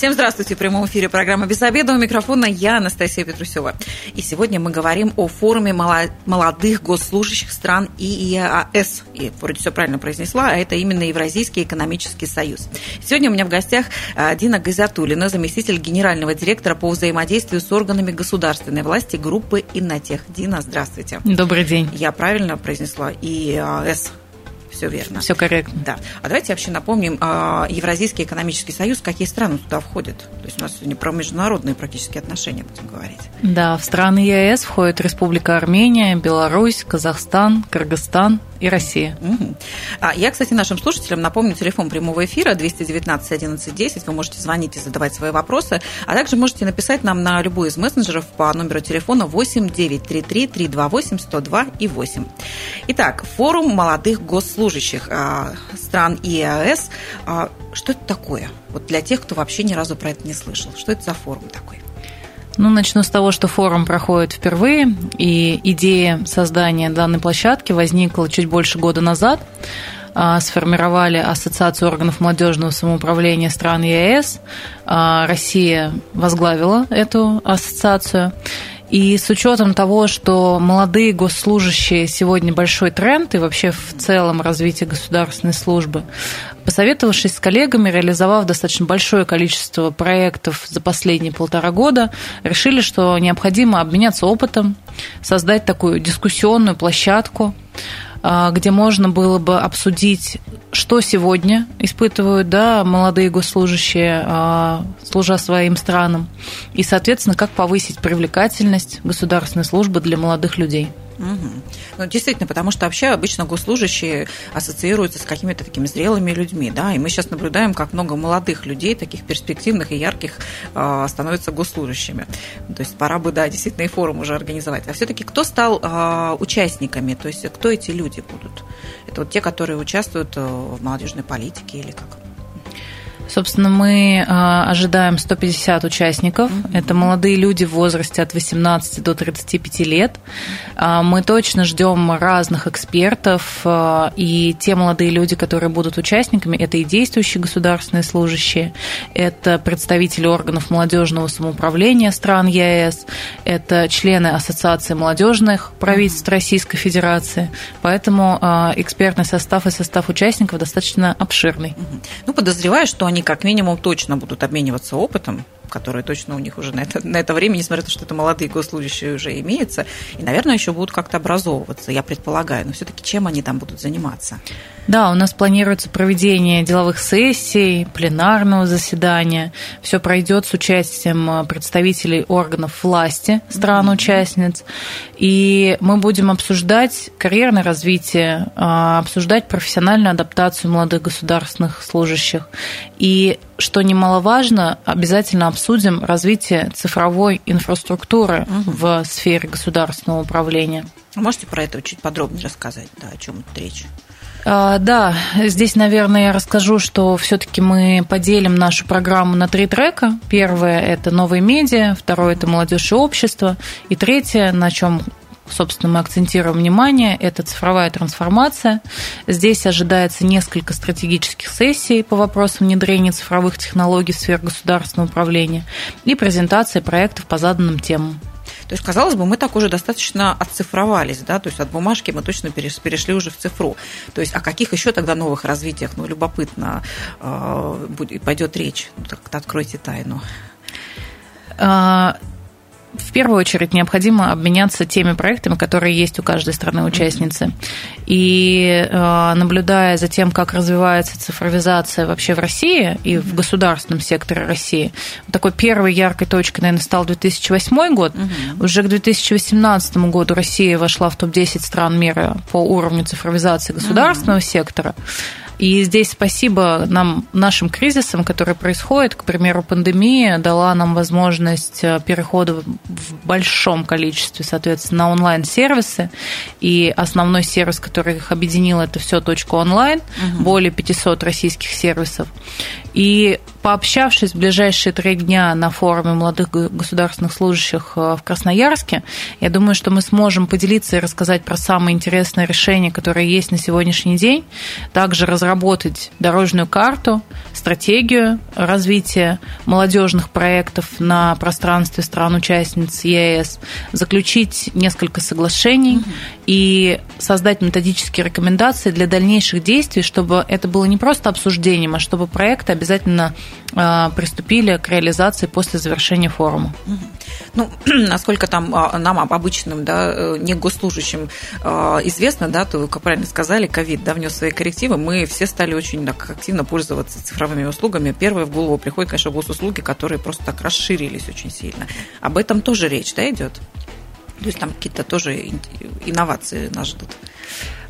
Всем здравствуйте. В прямом эфире программа «Без обеда». У микрофона я, Анастасия Петрусева. И сегодня мы говорим о форуме молодых госслужащих стран ИИАС. И вроде все правильно произнесла, а это именно Евразийский экономический союз. Сегодня у меня в гостях а, Дина Газатулина, заместитель генерального директора по взаимодействию с органами государственной власти группы «Иннотех». Дина, здравствуйте. Добрый день. Я правильно произнесла ИИАС? Все верно. Все корректно. Да. А давайте вообще напомним, а, Евразийский экономический союз, какие страны туда входят? То есть у нас сегодня про международные практически отношения будем говорить. Да, в страны ЕС входят Республика Армения, Беларусь, Казахстан, Кыргызстан и Россия. Угу. А я, кстати, нашим слушателям напомню телефон прямого эфира 219 11 10. Вы можете звонить и задавать свои вопросы, а также можете написать нам на любой из мессенджеров по номеру телефона 8 933 328 102 и 8. Итак, форум молодых госслужащих а, стран ИАС. А, что это такое? Вот для тех, кто вообще ни разу про это не слышал. Что это за форум такой? Ну, начну с того, что форум проходит впервые, и идея создания данной площадки возникла чуть больше года назад. А, сформировали Ассоциацию органов молодежного самоуправления стран. А, Россия возглавила эту ассоциацию. И с учетом того, что молодые госслужащие сегодня большой тренд и вообще в целом развитие государственной службы, посоветовавшись с коллегами, реализовав достаточно большое количество проектов за последние полтора года, решили, что необходимо обменяться опытом, создать такую дискуссионную площадку, где можно было бы обсудить, что сегодня испытывают да, молодые госслужащие, а, служа своим странам, и, соответственно, как повысить привлекательность государственной службы для молодых людей. Угу. Ну, действительно, потому что вообще обычно госслужащие ассоциируются с какими-то такими зрелыми людьми, да, и мы сейчас наблюдаем, как много молодых людей, таких перспективных и ярких, а, становятся госслужащими. То есть пора бы, да, действительно и форум уже организовать. А все-таки кто стал а, участниками, то есть кто эти люди будут? Это вот те, которые участвуют э, в молодежной политике или как? Собственно, мы а, ожидаем 150 участников. Mm-hmm. Это молодые люди в возрасте от 18 до 35 лет. А, мы точно ждем разных экспертов. А, и те молодые люди, которые будут участниками, это и действующие государственные служащие, это представители органов молодежного самоуправления стран ЕС, это члены Ассоциации молодежных правительств Российской Федерации. Поэтому экспертный состав и состав участников достаточно обширный. Ну, подозреваю, что они они как минимум точно будут обмениваться опытом, который точно у них уже на это, на это время, несмотря на то, что это молодые госслужащие уже имеются, и, наверное, еще будут как-то образовываться, я предполагаю. Но все-таки чем они там будут заниматься? Да, у нас планируется проведение деловых сессий, пленарного заседания. Все пройдет с участием э, представителей органов власти стран-участниц. И мы будем обсуждать карьерное развитие, э, обсуждать профессиональную адаптацию молодых государственных служащих. И, что немаловажно, обязательно обсудим развитие цифровой инфраструктуры угу. в сфере государственного управления. Можете про это чуть подробнее рассказать, да, о чем тут речь? А, да, здесь, наверное, я расскажу, что все-таки мы поделим нашу программу на три трека. Первое – это новые медиа, второе – это молодежь и общество, и третье, на чем собственно, мы акцентируем внимание, это цифровая трансформация. Здесь ожидается несколько стратегических сессий по вопросам внедрения цифровых технологий в сфере государственного управления и презентация проектов по заданным темам. То есть, казалось бы, мы так уже достаточно отцифровались, да, то есть от бумажки мы точно перешли уже в цифру. То есть о каких еще тогда новых развитиях, ну, любопытно, э, пойдет речь? Ну, так откройте тайну. В первую очередь необходимо обменяться теми проектами, которые есть у каждой страны-участницы. И э, наблюдая за тем, как развивается цифровизация вообще в России и в государственном секторе России, такой первой яркой точкой, наверное, стал 2008 год. Угу. Уже к 2018 году Россия вошла в топ-10 стран мира по уровню цифровизации государственного угу. сектора. И здесь спасибо нам, нашим кризисам, которые происходят. К примеру, пандемия дала нам возможность э, перехода в большом количестве, соответственно, на онлайн-сервисы. И основной сервис, который их объединил, это все точка онлайн, угу. более 500 российских сервисов. И пообщавшись в ближайшие три дня на форуме молодых государственных служащих э, в Красноярске, я думаю, что мы сможем поделиться и рассказать про самые интересные решения, которые есть на сегодняшний день, также разработать дорожную карту, стратегию развития молодежных проектов на пространстве стран-участниц ЕС, заключить несколько соглашений угу. и создать методические рекомендации для дальнейших действий, чтобы это было не просто обсуждением, а чтобы проекты обязательно а, приступили к реализации после завершения форума. Ну, насколько там а, нам обычным, да, э, не госслужащим а, известно, да, то, как правильно сказали, ковид да, внес свои коррективы, мы все стали очень так, активно пользоваться цифровыми услугами. Первое в голову приходит, конечно, госуслуги, которые просто так расширились очень сильно. Об этом тоже речь, да, идет? То есть там какие-то тоже инновации нас ждут.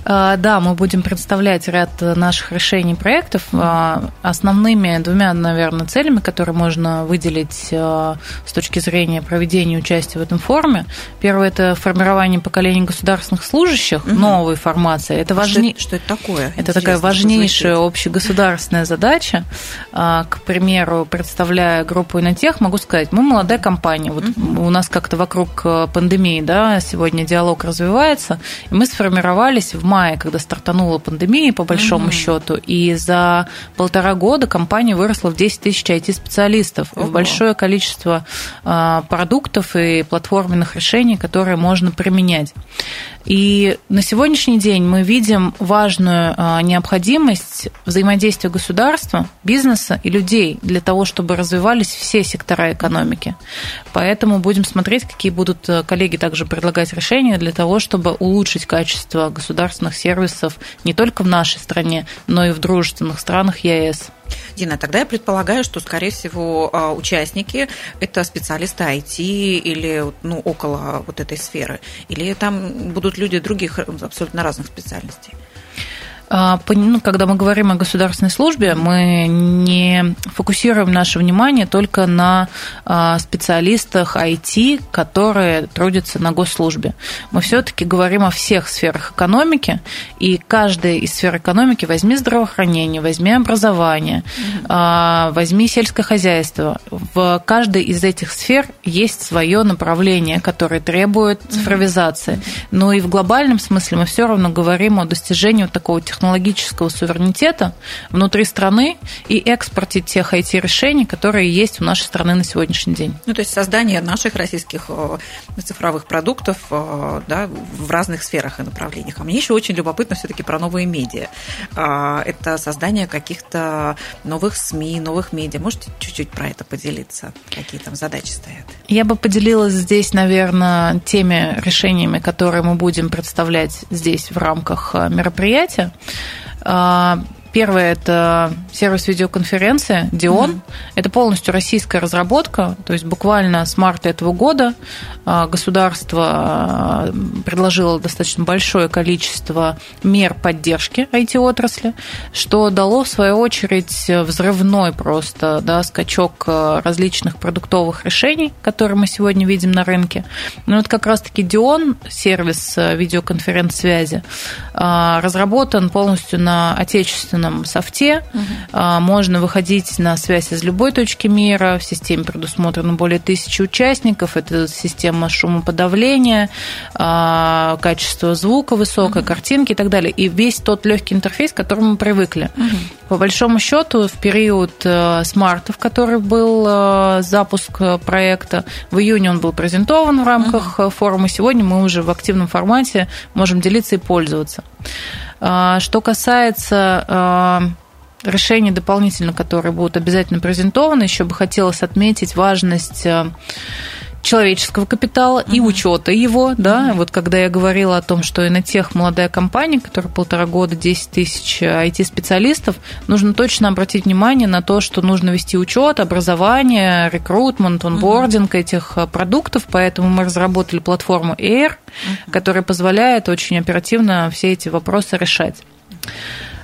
А, да, мы будем представлять ряд наших решений проектов. А, основными двумя, наверное, целями, которые можно выделить а, с точки зрения проведения участия в этом форуме. Первое – это формирование поколения государственных служащих, угу. новой формации. Это важнее. Что, что это такое? Это такая важнейшая общегосударственная задача. К примеру, представляя группу Инотех, могу сказать, мы молодая компания. Вот угу. у нас как-то вокруг пандемии, да, сегодня диалог развивается, и мы сформировались в мае, когда стартанула пандемия, по большому угу. счету, и за полтора года компания выросла в 10 тысяч IT-специалистов, в большое количество а, продуктов и платформенных решений, которые можно применять. И на сегодняшний день мы видим важную а, необходимость взаимодействия государства, бизнеса и людей для того, чтобы развивались все сектора экономики. Поэтому будем смотреть, какие будут э, коллеги также предлагать решения для того, чтобы улучшить качество государственных сервисов не только в нашей стране, но и в дружественных странах ЕС. Дина, тогда я предполагаю, что, скорее всего, а, участники – это специалисты IT или ну, около вот этой сферы, или там будут люди других абсолютно разных специальностей? А, ну, когда мы говорим о государственной службе, мы не фокусируем наше внимание только на а, специалистах IT, которые трудятся на госслужбе. Мы все-таки говорим о всех сферах экономики, и каждая из сфер экономики, возьми здравоохранение, возьми образование, mm-hmm. возьми сельское хозяйство, в каждой из этих сфер есть свое направление, которое требует цифровизации. Но и в глобальном смысле мы все равно говорим о достижении вот такого технологического технологического суверенитета внутри страны и экспорте тех IT-решений, которые есть у нашей страны на сегодняшний день. Ну, то есть создание наших российских э, цифровых продуктов э, да, в разных сферах и направлениях. А мне еще очень любопытно все-таки про новые медиа. А, это создание каких-то новых СМИ, новых медиа. Можете чуть-чуть про это поделиться? Какие там задачи стоят? Я бы поделилась здесь, наверное, теми решениями, которые мы будем представлять здесь в рамках э, мероприятия. А, Первое – это сервис видеоконференции Дион. Mm-hmm. Это полностью российская разработка, то есть буквально с марта этого года а, государство а, предложило достаточно большое количество мер поддержки IT-отрасли, что дало, в свою очередь, взрывной просто да, скачок а, различных продуктовых решений, которые мы сегодня видим на рынке. Но вот как раз-таки Дион, сервис видеоконференц-связи, разработан полностью на отечественном собственном софте. Угу. Можно выходить на связь из любой точки мира. В системе предусмотрено более тысячи участников. Это система шумоподавления, а, качество звука высокое, угу. картинки и так далее. И весь тот легкий интерфейс, к которому мы привыкли. Угу. По большому счету, в период э, с марта, в который был э, запуск проекта, в июне он был презентован в рамках угу. форума. Сегодня мы уже в активном формате можем делиться и пользоваться. А, что касается а, решений дополнительно, которые будут обязательно презентованы, еще бы хотелось отметить важность а, человеческого капитала uh-huh. и учета его, да, uh-huh. вот когда я говорила о том, что и на тех молодая компания, которая полтора года, 10 тысяч IT-специалистов, нужно точно обратить внимание на то, что нужно вести учет, образование, рекрутмент, онбординг uh-huh. этих продуктов, поэтому мы разработали платформу Air, uh-huh. которая позволяет очень оперативно все эти вопросы решать.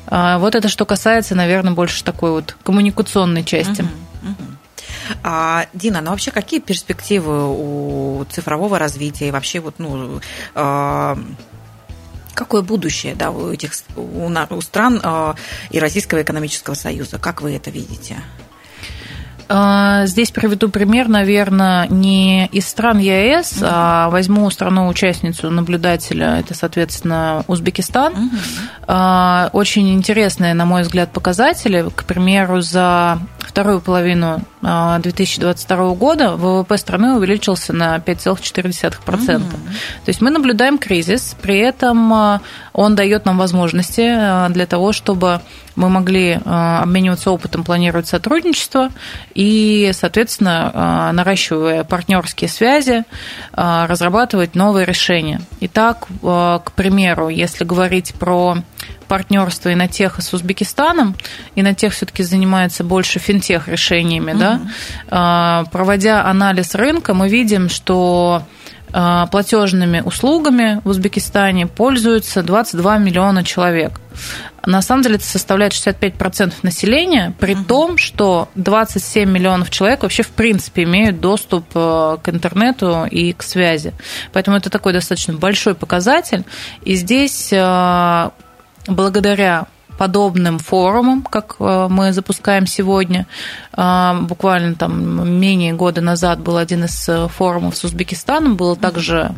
Вот это что касается, наверное, больше такой вот коммуникационной части. Uh-huh. А, Дина, ну вообще какие перспективы у цифрового развития и вообще вот, ну, а, Какое будущее да, у этих у, у стран э, и Российского экономического союза? Как вы это видите? А, здесь приведу пример, наверное, не из стран ЕАЭС, угу. а возьму страну-участницу наблюдателя, это, соответственно, Узбекистан. Угу. Очень интересные, на мой взгляд, показатели. К примеру, за вторую половину 2022 а, года ВВП страны увеличился на 5,4%. Mm-hmm. То есть мы наблюдаем кризис, при этом а, он дает нам возможности а, для того, чтобы мы могли обмениваться опытом, планировать сотрудничество и, соответственно, наращивая партнерские связи, разрабатывать новые решения. Итак, к примеру, если говорить про партнерство и на тех с Узбекистаном, и на тех все-таки занимается больше финтех решениями, угу. да, а, проводя анализ рынка, мы видим, что а, платежными услугами в Узбекистане пользуются 22 миллиона человек. На самом деле это составляет 65% населения, при uh том, что 27 миллионов человек вообще в принципе имеют доступ э, к интернету и к связи. Поэтому это такой достаточно большой показатель. И здесь э, благодаря подобным форумам, как э, мы запускаем сегодня. Э, буквально там менее года назад был один из э, форумов с Узбекистаном, было также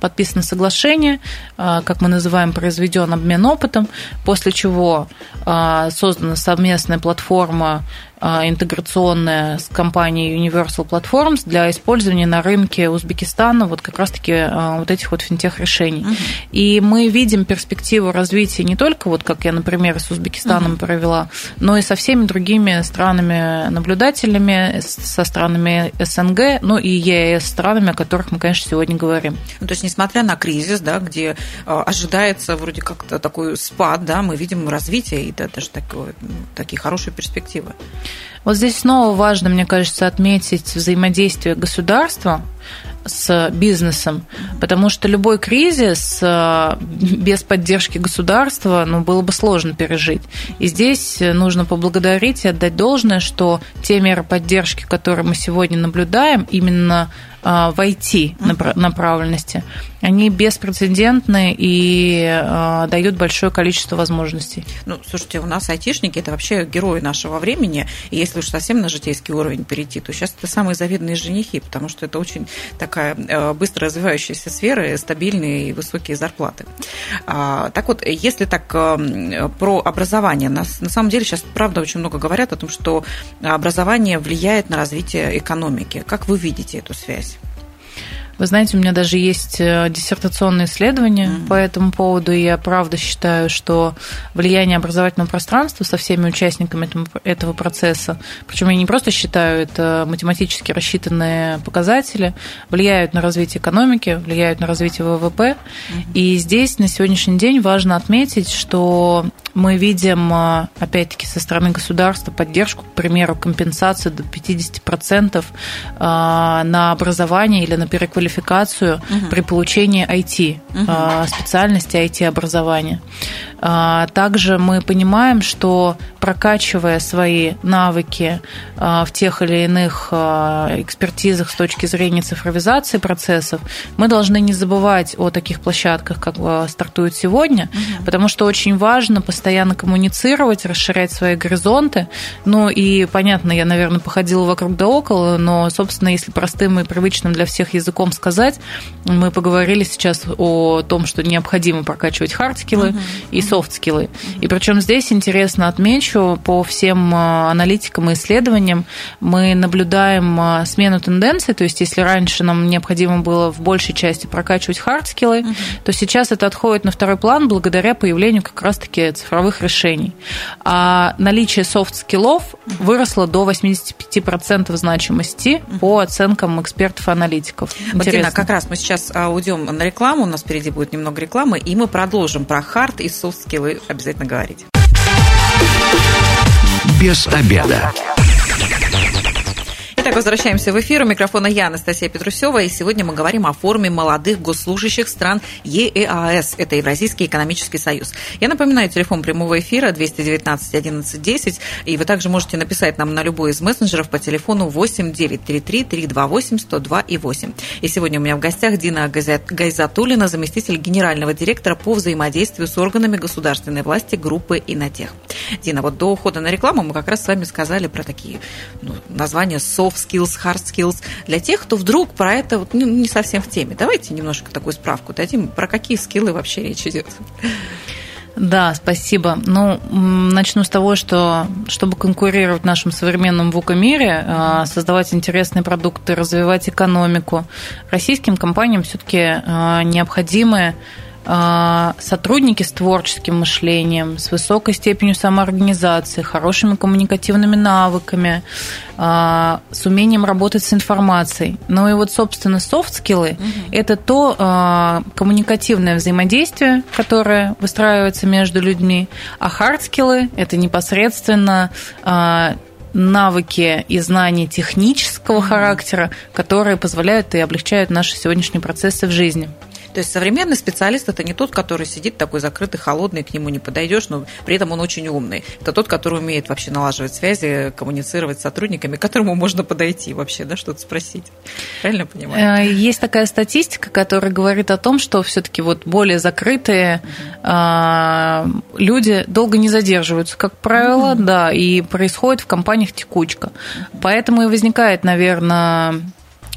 подписано соглашение, как мы называем, произведен обмен опытом, после чего создана совместная платформа а, интеграционная с компанией Universal Platforms для использования на рынке Узбекистана вот как раз-таки а, вот этих вот финтех-решений. Uh-huh. И мы видим перспективу развития не только, вот как я, например, с Узбекистаном uh-huh. провела, но и со всеми другими странами-наблюдателями, со странами СНГ, ну и ЕС странами, о которых мы, конечно, сегодня говорим. Ну, то есть, несмотря на кризис, да, где а, ожидается вроде как-то такой спад, да, мы видим развитие и да, даже такое, такие хорошие перспективы. Вот здесь снова важно, мне кажется, отметить взаимодействие государства с бизнесом, потому что любой кризис э, без поддержки государства ну, было бы сложно пережить. И здесь нужно поблагодарить и отдать должное, что те меры поддержки, которые мы сегодня наблюдаем, именно а, в IT направленности, они беспрецедентны и а, дают большое количество возможностей. Ну, слушайте, у нас айтишники – это вообще герои нашего времени, и если уж совсем на житейский уровень перейти, то сейчас это самые завидные женихи, потому что это очень такая э, быстро развивающаяся сфера, стабильные и высокие зарплаты. А, так вот, если так э, про образование, на самом деле сейчас, правда, очень много говорят о том, что образование влияет на развитие экономики. Как вы видите эту связь? Вы знаете, у меня даже есть э, диссертационное исследование mm-hmm. по этому поводу, и я правда считаю, что влияние образовательного пространства со всеми участниками этого процесса, причем я не просто считаю, это математически рассчитанные показатели, влияют на развитие экономики, влияют на развитие ВВП. Mm-hmm. И здесь на сегодняшний день важно отметить, что мы видим, э, опять-таки, со стороны государства поддержку, к примеру, компенсацию до 50% э, на образование или на переквалификацию квалификацию угу. при получении IT, угу. специальности IT-образования. А, также мы понимаем, что прокачивая свои навыки а, в тех или иных экспертизах с точки зрения цифровизации процессов, мы должны не забывать о таких площадках, как стартует сегодня, угу. потому что очень важно постоянно коммуницировать, расширять свои горизонты. Ну и понятно, я, наверное, походила вокруг да около, но, собственно, если простым и привычным для всех языком сказать. Мы поговорили сейчас о том, что необходимо прокачивать хард-скиллы uh-huh. и софт-скиллы. Uh-huh. И причем здесь интересно отмечу, по всем а, аналитикам и исследованиям мы наблюдаем а, смену тенденций, то есть если раньше нам необходимо было в большей части прокачивать хард-скиллы, uh-huh. то сейчас это отходит на второй план благодаря появлению как раз-таки цифровых решений. А наличие софт-скиллов выросло до 85% значимости по оценкам экспертов и аналитиков. Интересно. как раз мы сейчас а, уйдем на рекламу, у нас впереди будет немного рекламы, и мы продолжим про хард и софт-скиллы обязательно говорить. Без обеда. Итак, возвращаемся в эфир. У микрофона я, Анастасия Петрусева. И сегодня мы говорим о форуме молодых госслужащих стран ЕЭАС. Это Евразийский экономический союз. Я напоминаю, телефон прямого эфира 219 11 10. И вы также можете написать нам на любой из мессенджеров по телефону 8 933 328 102 и 8. И сегодня у меня в гостях Дина Гайзатулина, заместитель генерального директора по взаимодействию с органами государственной власти группы «Инотех». Дина, вот до ухода на рекламу мы как раз с вами сказали про такие ну, названия soft skills, hard skills. Для тех, кто вдруг про это вот, ну, не совсем в теме. Давайте немножко такую справку дадим, про какие скиллы вообще речь идет. Да, спасибо. Ну, начну с того, что чтобы конкурировать в нашем современном ВУКа-мире, а, создавать интересные продукты, развивать экономику, российским компаниям все-таки а, необходимы сотрудники с творческим мышлением, с высокой степенью самоорганизации, хорошими коммуникативными навыками, а, с умением работать с информацией. Ну и вот, собственно, софт-скиллы угу. – это то а, коммуникативное взаимодействие, которое выстраивается между людьми, а хард-скиллы – это непосредственно навыки и знания технического характера, которые позволяют и облегчают наши сегодняшние процессы в жизни. То есть современный специалист это не тот, который сидит такой закрытый, холодный, к нему не подойдешь, но при этом он очень умный. Это тот, который умеет вообще налаживать связи, коммуницировать с сотрудниками, к которому можно подойти вообще, да, что-то спросить. Правильно понимаю? Э, есть такая статистика, которая говорит о том, что все-таки вот более закрытые угу. люди долго не задерживаются, как правило, угу. да, и происходит в компаниях текучка. Поэтому и возникает, наверное,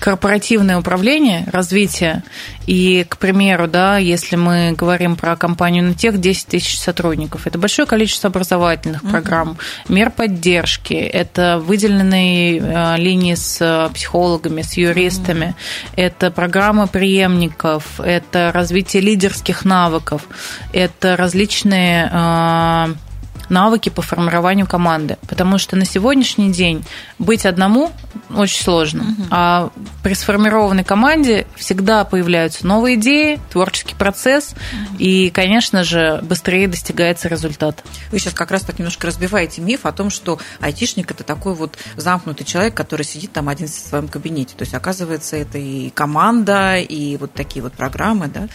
корпоративное управление, развитие. И, к примеру, да, если мы говорим про компанию на тех 10 тысяч сотрудников, это большое количество образовательных программ, мер поддержки, это выделенные э, линии с психологами, с юристами, это программы преемников, это развитие лидерских навыков, это различные э, навыки по формированию команды. Потому что на сегодняшний день быть одному очень сложно. Угу. А при сформированной команде всегда появляются новые идеи, творческий процесс, угу. и, конечно же, быстрее достигается результат. Вы сейчас как раз так немножко разбиваете миф о том, что айтишник это такой вот замкнутый человек, который сидит там один в своем кабинете. То есть, оказывается, это и команда, и вот такие вот программы, да?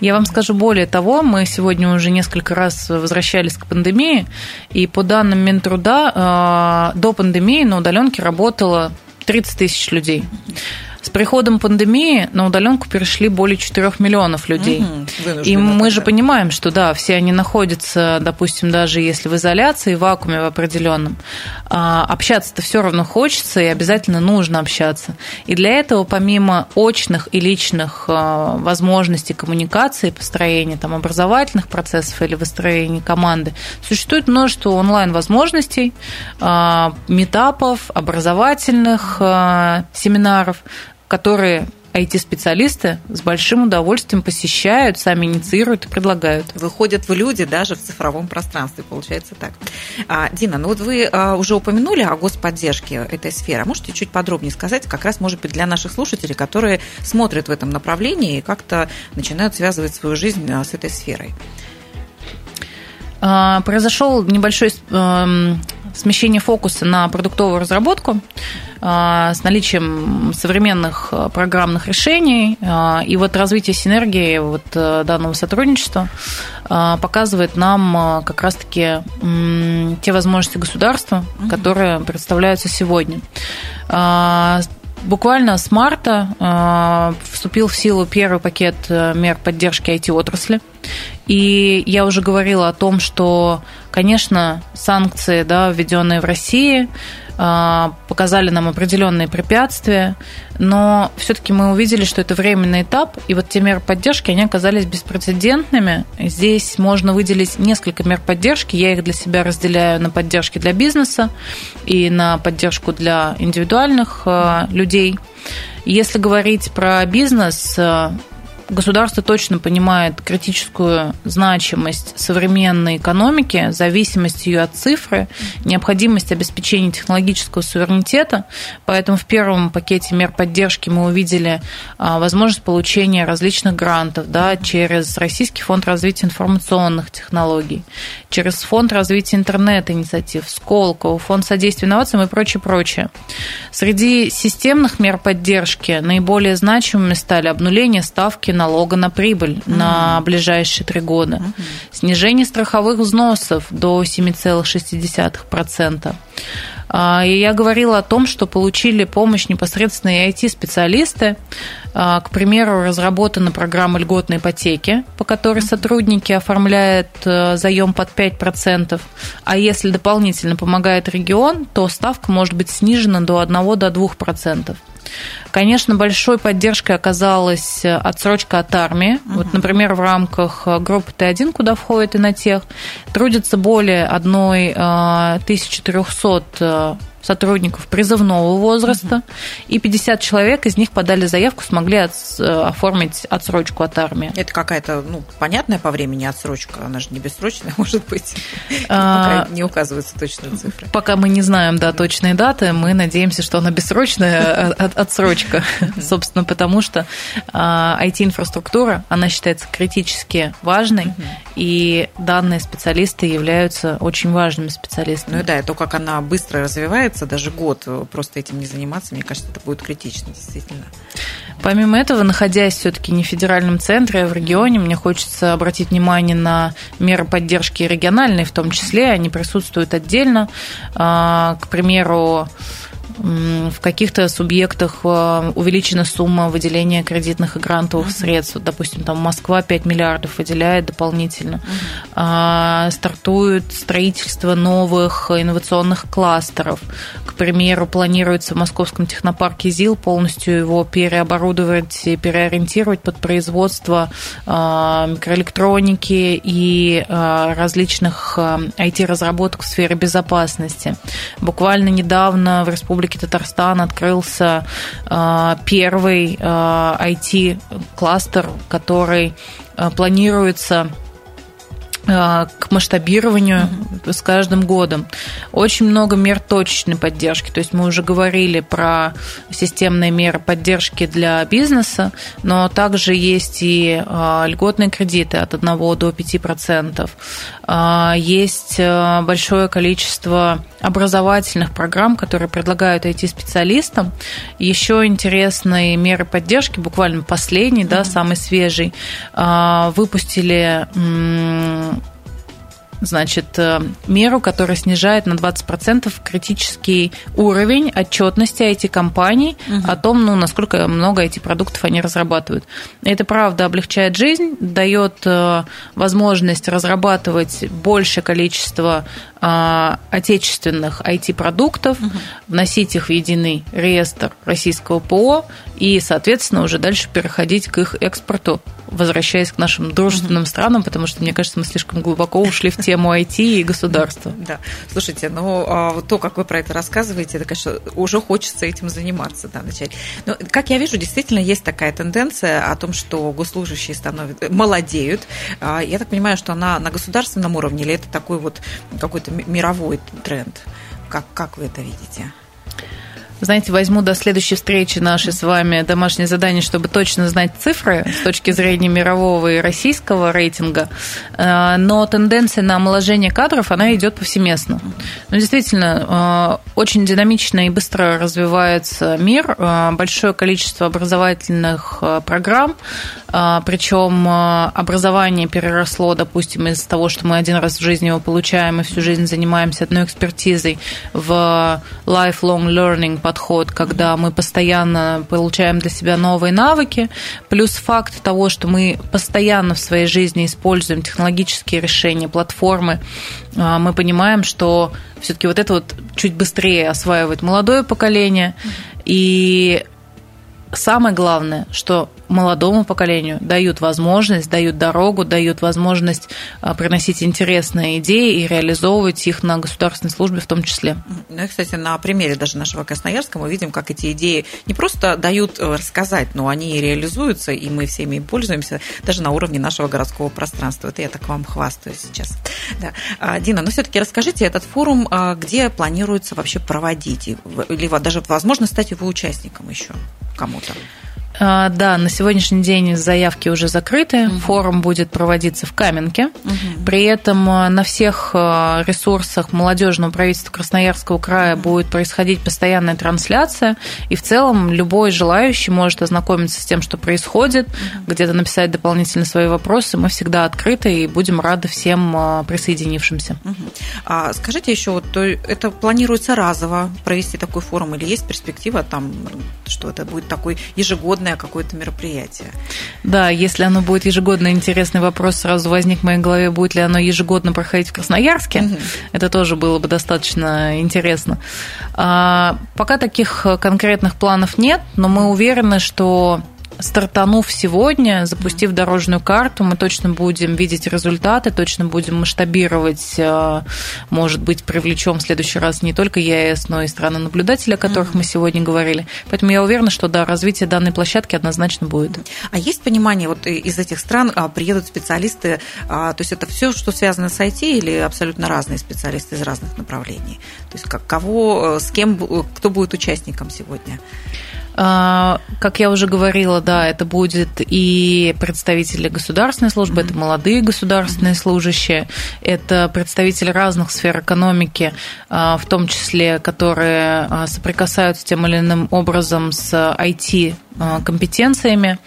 Я вам скажу более того, мы сегодня уже несколько раз возвращались к пандемии, и по данным Минтруда э, до пандемии на удаленке работало 30 тысяч людей. С приходом пандемии на удаленку перешли более 4 миллионов людей. Угу, и мы же понимаем, что да, все они находятся, допустим, даже если в изоляции, в вакууме в определенном. А, общаться-то все равно хочется и обязательно нужно общаться. И для этого, помимо очных и личных а, возможностей коммуникации, построения там, образовательных процессов или выстроения команды, существует множество онлайн-возможностей, а, метапов, образовательных семинаров, которые IT-специалисты с большим удовольствием посещают, сами инициируют и предлагают. Выходят в люди даже в цифровом пространстве, получается так. А, Дина, ну вот вы а, уже упомянули о господдержке этой сферы. Можете чуть подробнее сказать, как раз, может быть, для наших слушателей, которые смотрят в этом направлении и как-то начинают связывать свою жизнь а, с этой сферой? Произошел небольшой эм, смещение фокуса на продуктовую разработку а, с наличием современных а, программных решений. А, и вот развитие синергии вот э, данного сотрудничества показывает нам как раз-таки те возможности государства, которые представляются сегодня. Буквально с марта вступил в силу первый пакет э, мер поддержки IT-отрасли. И я уже говорила о том, что, конечно, санкции, да, введенные в России, а, показали нам определенные препятствия, но все-таки мы увидели, что это временный этап, и вот те меры поддержки, они оказались беспрецедентными. Здесь можно выделить несколько мер поддержки, я их для себя разделяю на поддержки для бизнеса и на поддержку для индивидуальных а, людей. Если говорить про бизнес, а, государство точно понимает критическую значимость современной экономики, зависимость ее от цифры, необходимость обеспечения технологического суверенитета. Поэтому в первом пакете мер поддержки мы увидели а, возможность получения различных грантов да, через Российский фонд развития информационных технологий, через Фонд развития интернет-инициатив, Сколково, Фонд содействия инновациям и прочее, прочее. Среди системных мер поддержки наиболее значимыми стали обнуление ставки налога на прибыль mm-hmm. на ближайшие три года, mm-hmm. снижение страховых взносов до 7,6%. А, и я говорила о том, что получили помощь непосредственно и IT-специалисты. А, к примеру, разработана программа льготной ипотеки, по которой сотрудники оформляют э, заем под 5%, а если дополнительно помогает регион, то ставка может быть снижена до 1 до 2%. Конечно, большой поддержкой оказалась э, отсрочка от армии. Угу. Вот, например, в рамках э, группы Т1, куда входит и на тех, трудится более 1300 сотрудников призывного возраста, угу. и 50 человек из них подали заявку, смогли от, э, оформить отсрочку от армии. Это какая-то, ну, понятная по времени отсрочка, она же не бессрочная, может быть. А, пока не указываются точные цифры. Пока мы не знаем, да, точные даты, мы надеемся, что она бессрочная отсрочка, собственно, потому что IT-инфраструктура, а, она считается критически важной, и данные специалисты являются очень важными специалистами. Ну да, и то, как она быстро развивается, заниматься, даже год э, просто этим не заниматься, мне кажется, это будет критично, действительно. Помимо этого, находясь все-таки не в федеральном центре, а в регионе, мне хочется обратить внимание на меры поддержки региональные, в том числе, они присутствуют отдельно. А, к примеру, в каких-то субъектах э, увеличена сумма выделения кредитных и грантовых uh-huh. средств. Допустим, там Москва 5 миллиардов выделяет дополнительно. Uh-huh. Стартует строительство новых инновационных кластеров. К примеру, планируется в Московском технопарке ЗИЛ полностью его переоборудовать и переориентировать под производство а, микроэлектроники и а, различных IT-разработок в сфере безопасности. Буквально недавно в Республике Республики Татарстан открылся а, первый IT-кластер, а, который а, планируется к масштабированию. С каждым годом. Очень много мер точечной поддержки. То есть мы уже говорили про системные меры поддержки для бизнеса, но также есть и льготные кредиты от 1 до 5%. Есть большое количество образовательных программ, которые предлагают IT-специалистам. Еще интересные меры поддержки, буквально последний, mm-hmm. да, самый свежий, а, выпустили значит, э, меру, которая снижает на 20% критический уровень отчетности IT-компаний угу. о том, ну, насколько много IT-продуктов они разрабатывают. Это, правда, облегчает жизнь, дает э, возможность разрабатывать большее количество а, отечественных IT-продуктов, угу. вносить их в единый реестр российского ПО и, соответственно, уже дальше переходить к их экспорту, возвращаясь к нашим дружественным угу. странам, потому что, мне кажется, мы слишком глубоко ушли в тему IT и государства. Да, слушайте, ну, а, то, как вы про это рассказываете, это, конечно, уже хочется этим заниматься, да, начать. Но, как я вижу, действительно есть такая тенденция о том, что госслужащие становятся, молодеют. А, я так понимаю, что она на государственном уровне или это такой вот какой-то мировой тренд. Как, как вы это видите? Знаете, возьму до следующей встречи нашей с вами домашнее задание, чтобы точно знать цифры с точки зрения мирового и российского рейтинга. Э, но тенденция на омоложение кадров, она идет повсеместно. Но действительно, э, очень динамично и быстро развивается мир, э, большое количество образовательных программ, причем образование переросло, допустим, из того, что мы один раз в жизни его получаем и всю жизнь занимаемся одной экспертизой в lifelong learning подход, когда мы постоянно получаем для себя новые навыки, плюс факт того, что мы постоянно в своей жизни используем технологические решения, платформы, а, мы понимаем, что все-таки вот это вот чуть быстрее осваивает молодое поколение. И самое главное, что молодому поколению, дают возможность, дают дорогу, дают возможность а, приносить интересные идеи и реализовывать их на государственной службе в том числе. Ну и, кстати, на примере даже нашего Красноярска мы видим, как эти идеи не просто дают э, рассказать, но они и реализуются, и мы всеми пользуемся даже на уровне нашего городского пространства. Это я так вам хвастаюсь сейчас. Да. А, Дина, ну все-таки расскажите этот форум, а, где планируется вообще проводить, или даже возможно стать его участником еще кому-то? А, да, на сегодняшний день заявки уже закрыты. Угу. Форум будет проводиться в Каменке. Угу. При этом а, на всех а, ресурсах молодежного правительства Красноярского края будет происходить постоянная трансляция. И в целом любой желающий может ознакомиться с тем, что происходит, угу. где-то написать дополнительно свои вопросы. Мы всегда открыты и будем рады всем присоединившимся. Угу. А скажите еще, вот это планируется разово провести такой форум или есть перспектива там, что это будет такой ежегодный ежегодное какое-то мероприятие. Да, если оно будет ежегодно, интересный вопрос сразу возник в моей голове, будет ли оно ежегодно проходить в Красноярске. Угу. Это тоже было бы достаточно интересно. А, пока таких конкретных планов нет, но мы уверены, что стартанув сегодня, запустив дорожную карту, мы точно будем видеть результаты, точно будем масштабировать, э, может быть, привлечем в следующий раз не только ЕАЭС, но и страны-наблюдателя, о которых mm-hmm. мы сегодня говорили. Поэтому я уверена, что да, развитие данной площадки однозначно будет. А есть понимание, вот из этих стран а, приедут специалисты, а, то есть это все, что связано с IT или абсолютно разные специалисты из разных направлений? То есть кого, э, с кем, кто будет участником сегодня? А, как я уже говорила, да, это будет и представители государственной службы, mm-hmm. это молодые государственные служащие, это представители разных сфер экономики, а, в том числе, которые а, соприкасаются тем или иным образом с IT компетенциями.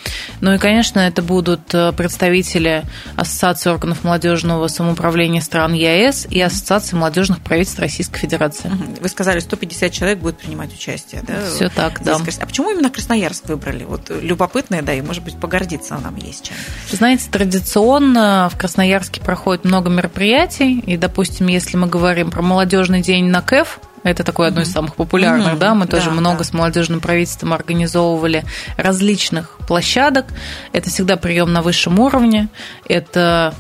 Ну и, конечно, это будут э, представители Ассоциации органов молодежного самоуправления стран ЕАЭС и Ассоциации молодежных правительств Российской Федерации. Вы сказали, 150 человек будет принимать участие, да? Все так, да. А почему именно Красноярск выбрали? Вот любопытное, да, и, может быть, погордиться нам есть чем. Знаете, традиционно в Красноярске проходит много мероприятий, и, допустим, если мы говорим про молодежный день на КЭФ, это такое одно из самых популярных, mm-hmm. да, мы тоже да, много да. с молодежным правительством организовывали различных площадок. Это всегда прием на высшем уровне, это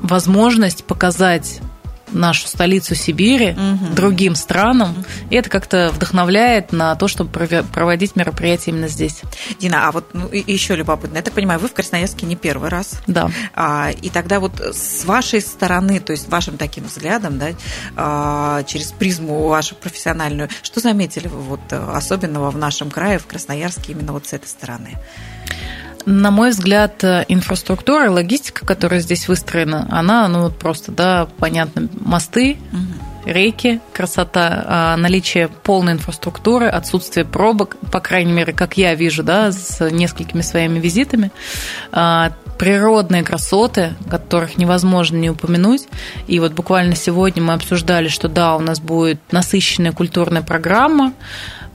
возможность показать нашу столицу Сибири угу. другим странам. Угу. И это как-то вдохновляет на то, чтобы проводить мероприятия именно здесь. Дина, а вот ну, еще любопытно, я так понимаю, вы в Красноярске не первый раз. Да. А, и тогда вот с вашей стороны, то есть вашим таким взглядом, да, а, через призму вашу профессиональную, что заметили вы вот особенного в нашем крае, в Красноярске, именно вот с этой стороны? На мой взгляд, инфраструктура и логистика, которая здесь выстроена, она, ну, вот просто, да, понятно, мосты, угу. реки, красота, а наличие полной инфраструктуры, отсутствие пробок, по крайней мере, как я вижу, да, с несколькими своими визитами, а, природные красоты, которых невозможно не упомянуть. И вот буквально сегодня мы обсуждали, что да, у нас будет насыщенная культурная программа,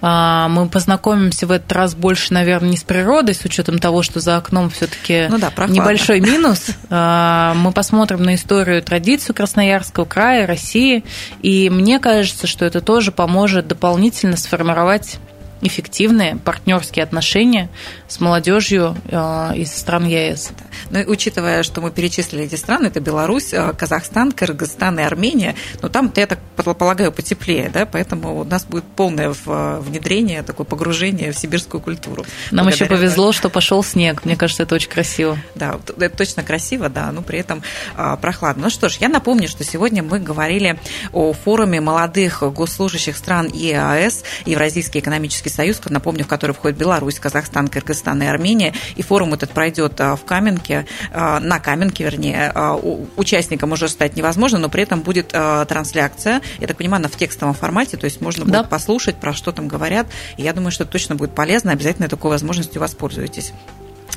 мы познакомимся в этот раз больше, наверное, не с природой, с учетом того, что за окном все-таки ну да, небольшой минус. А, мы посмотрим на историю, традицию Красноярского края, России. И мне кажется, что это тоже поможет дополнительно сформировать эффективные партнерские отношения с молодежью э, из стран ЕС. Ну и учитывая, что мы перечислили эти страны, это Беларусь, э, Казахстан, Кыргызстан и Армения, но там, я так полагаю, потеплее, да, поэтому у нас будет полное внедрение, такое погружение в сибирскую культуру. Нам еще повезло, что пошел снег, мне кажется, это очень красиво. Да, это точно красиво, да, но при этом а, прохладно. Ну что ж, я напомню, что сегодня мы говорили о форуме молодых госслужащих стран ЕАЭС, Евразийский экономический союз, напомню, в который входит Беларусь, Казахстан, Кыргызстан и Армения. И форум этот пройдет а, в Каменке, а, на Каменке, вернее. А, участником уже стать невозможно, но при этом будет трансляция, я так понимаю, она в текстовом формате, то есть можно будет да. послушать, про что там говорят. И я думаю, что это точно будет полезно, обязательно такой возможностью воспользуйтесь.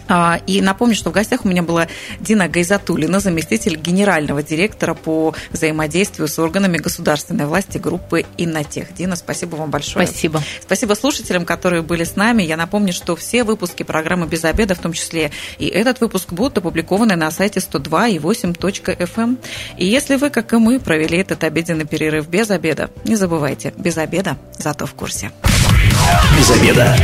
А, и напомню, что в гостях у меня была Дина Гайзатулина, заместитель генерального директора по взаимодействию с органами государственной власти группы «Иннотех». Дина, спасибо вам большое. Спасибо. Спасибо слушателям, которые были с нами. Я напомню, что все выпуски программы «Без обеда», в том числе и этот выпуск, будут опубликованы на сайте 102 и 8.fm. Эм. И если вы, как и мы, провели этот обеденный перерыв без обеда, не забывайте, без обеда, зато в курсе. Без обеда.